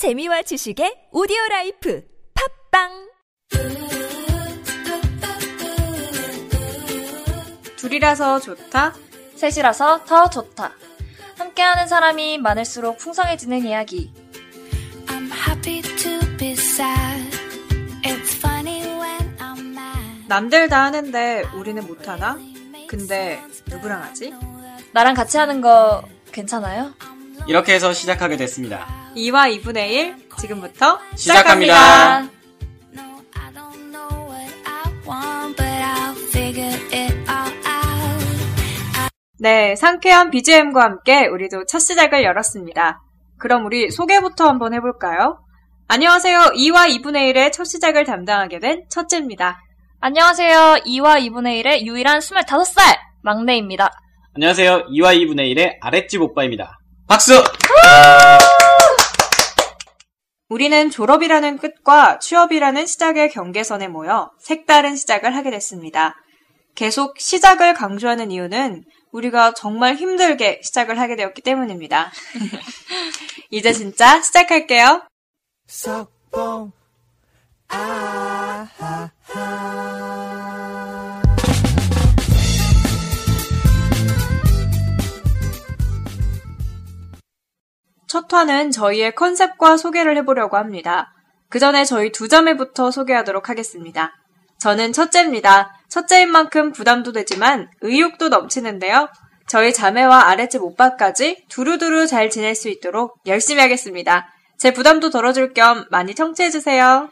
재미와 지식의 오디오 라이프 팟빵 둘이라서 좋다. 셋이라서 더 좋다. 함께하는 사람이 많을수록 풍성해지는 이야기. I'm happy to be sad. It's funny when I'm mad. 남들 다 하는데 우리는 못하나? 근데 누구랑 하지? 나랑 같이 하는 거 괜찮아요? 이렇게 해서 시작하게 됐습니다. 2와 2분의 1 지금부터 시작합니다. No, I don't know what I want, but I'll figure it all out. 네, 상쾌한 BGM과 함께 우리도 첫 시작을 열었습니다. 그럼 우리 소개부터 한번 해볼까요? 안녕하세요. 2와 2분의 1의 첫 시작을 담당하게 된 첫째입니다. 안녕하세요. 2와 2분의 1의 유일한 25살 막내입니다. 안녕하세요. 2와 2분의 1의 아랫집 오빠입니다. 박수! 우리는 졸업이라는 끝과 취업이라는 시작의 경계선에 모여 색다른 시작을 하게 됐습니다. 계속 시작을 강조하는 이유는 우리가 정말 힘들게 시작을 하게 되었기 때문입니다. 이제 진짜 시작할게요. 첫 화는 저희의 컨셉과 소개를 해보려고 합니다. 그 전에 저희 두 자매부터 소개하도록 하겠습니다. 저는 첫째입니다. 첫째인 만큼 부담도 되지만 의욕도 넘치는데요. 저희 자매와 아랫집 오빠까지 두루두루 잘 지낼 수 있도록 열심히 하겠습니다. 제 부담도 덜어줄 겸 많이 청취해주세요.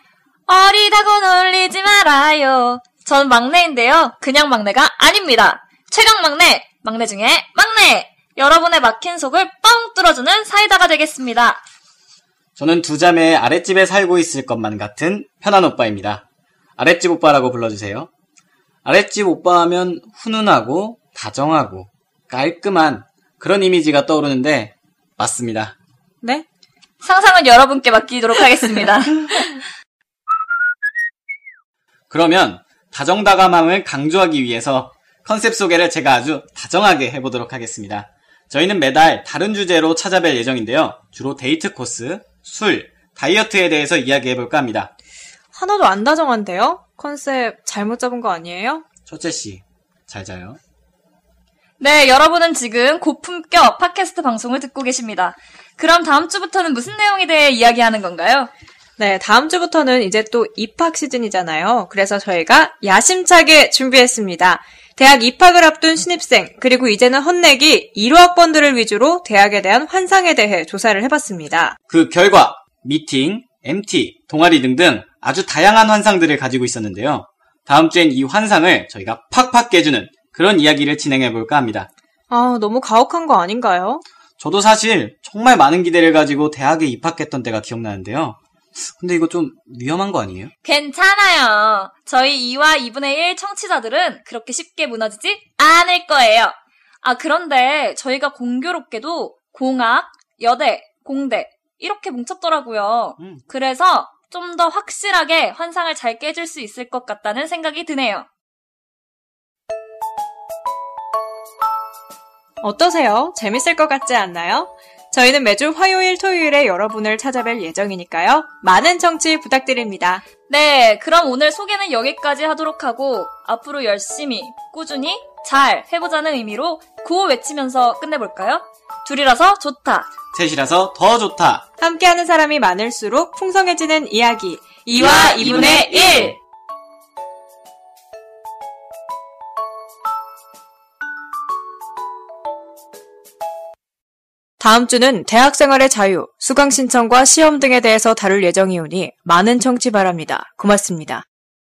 어리다고 놀리지 말아요. 전 막내인데요. 그냥 막내가 아닙니다. 최강 막내, 막내 중에 막내! 여러분의 막힌 속을 뻥 뚫어주는 사이다가 되겠습니다. 저는 두 자매의 아랫집에 살고 있을 것만 같은 편한 오빠입니다. 아랫집 오빠라고 불러주세요. 아랫집 오빠 하면 훈훈하고 다정하고 깔끔한 그런 이미지가 떠오르는데 맞습니다. 네? 상상은 여러분께 맡기도록 하겠습니다. 그러면 다정다감함을 강조하기 위해서 컨셉 소개를 제가 아주 다정하게 해보도록 하겠습니다. 저희는 매달 다른 주제로 찾아뵐 예정인데요. 주로 데이트 코스, 술, 다이어트에 대해서 이야기해볼까 합니다. 하나도 안 다정한데요? 컨셉 잘못 잡은 거 아니에요? 첫째 씨, 잘 자요. 네, 여러분은 지금 고품격 팟캐스트 방송을 듣고 계십니다. 그럼 다음 주부터는 무슨 내용에 대해 이야기하는 건가요? 네, 다음 주부터는 이제 또 입학 시즌이잖아요. 그래서 저희가 야심차게 준비했습니다. 대학 입학을 앞둔 신입생, 그리고 이제는 헛내기 1호 학번들을 위주로 대학에 대한 환상에 대해 조사를 해봤습니다. 그 결과 미팅, MT, 동아리 등등 아주 다양한 환상들을 가지고 있었는데요. 다음 주엔 이 환상을 저희가 팍팍 깨주는 그런 이야기를 진행해 볼까 합니다. 아, 너무 가혹한 거 아닌가요? 저도 사실 정말 많은 기대를 가지고 대학에 입학했던 때가 기억나는데요. 근데 이거 좀 위험한 거 아니에요? 괜찮아요. 저희 2와 2분의 1 청취자들은 그렇게 쉽게 무너지지 않을 거예요. 아, 그런데 저희가 공교롭게도 공학, 여대, 공대 이렇게 뭉쳤더라고요. 음. 그래서 좀 더 확실하게 환상을 잘 깨줄 수 있을 것 같다는 생각이 드네요. 어떠세요? 재밌을 것 같지 않나요? 저희는 매주 화요일, 토요일에 여러분을 찾아뵐 예정이니까요. 많은 청취 부탁드립니다. 네, 그럼 오늘 소개는 여기까지 하도록 하고 앞으로 열심히, 꾸준히 잘 해보자는 의미로 구호 외치면서 끝내볼까요? 둘이라서 좋다. 셋이라서 더 좋다. 함께하는 사람이 많을수록 풍성해지는 이야기. 2와 2분의 1! 다음 주는 대학 생활의 자유, 수강 신청과 시험 등에 대해서 다룰 예정이오니 많은 청취 바랍니다. 고맙습니다.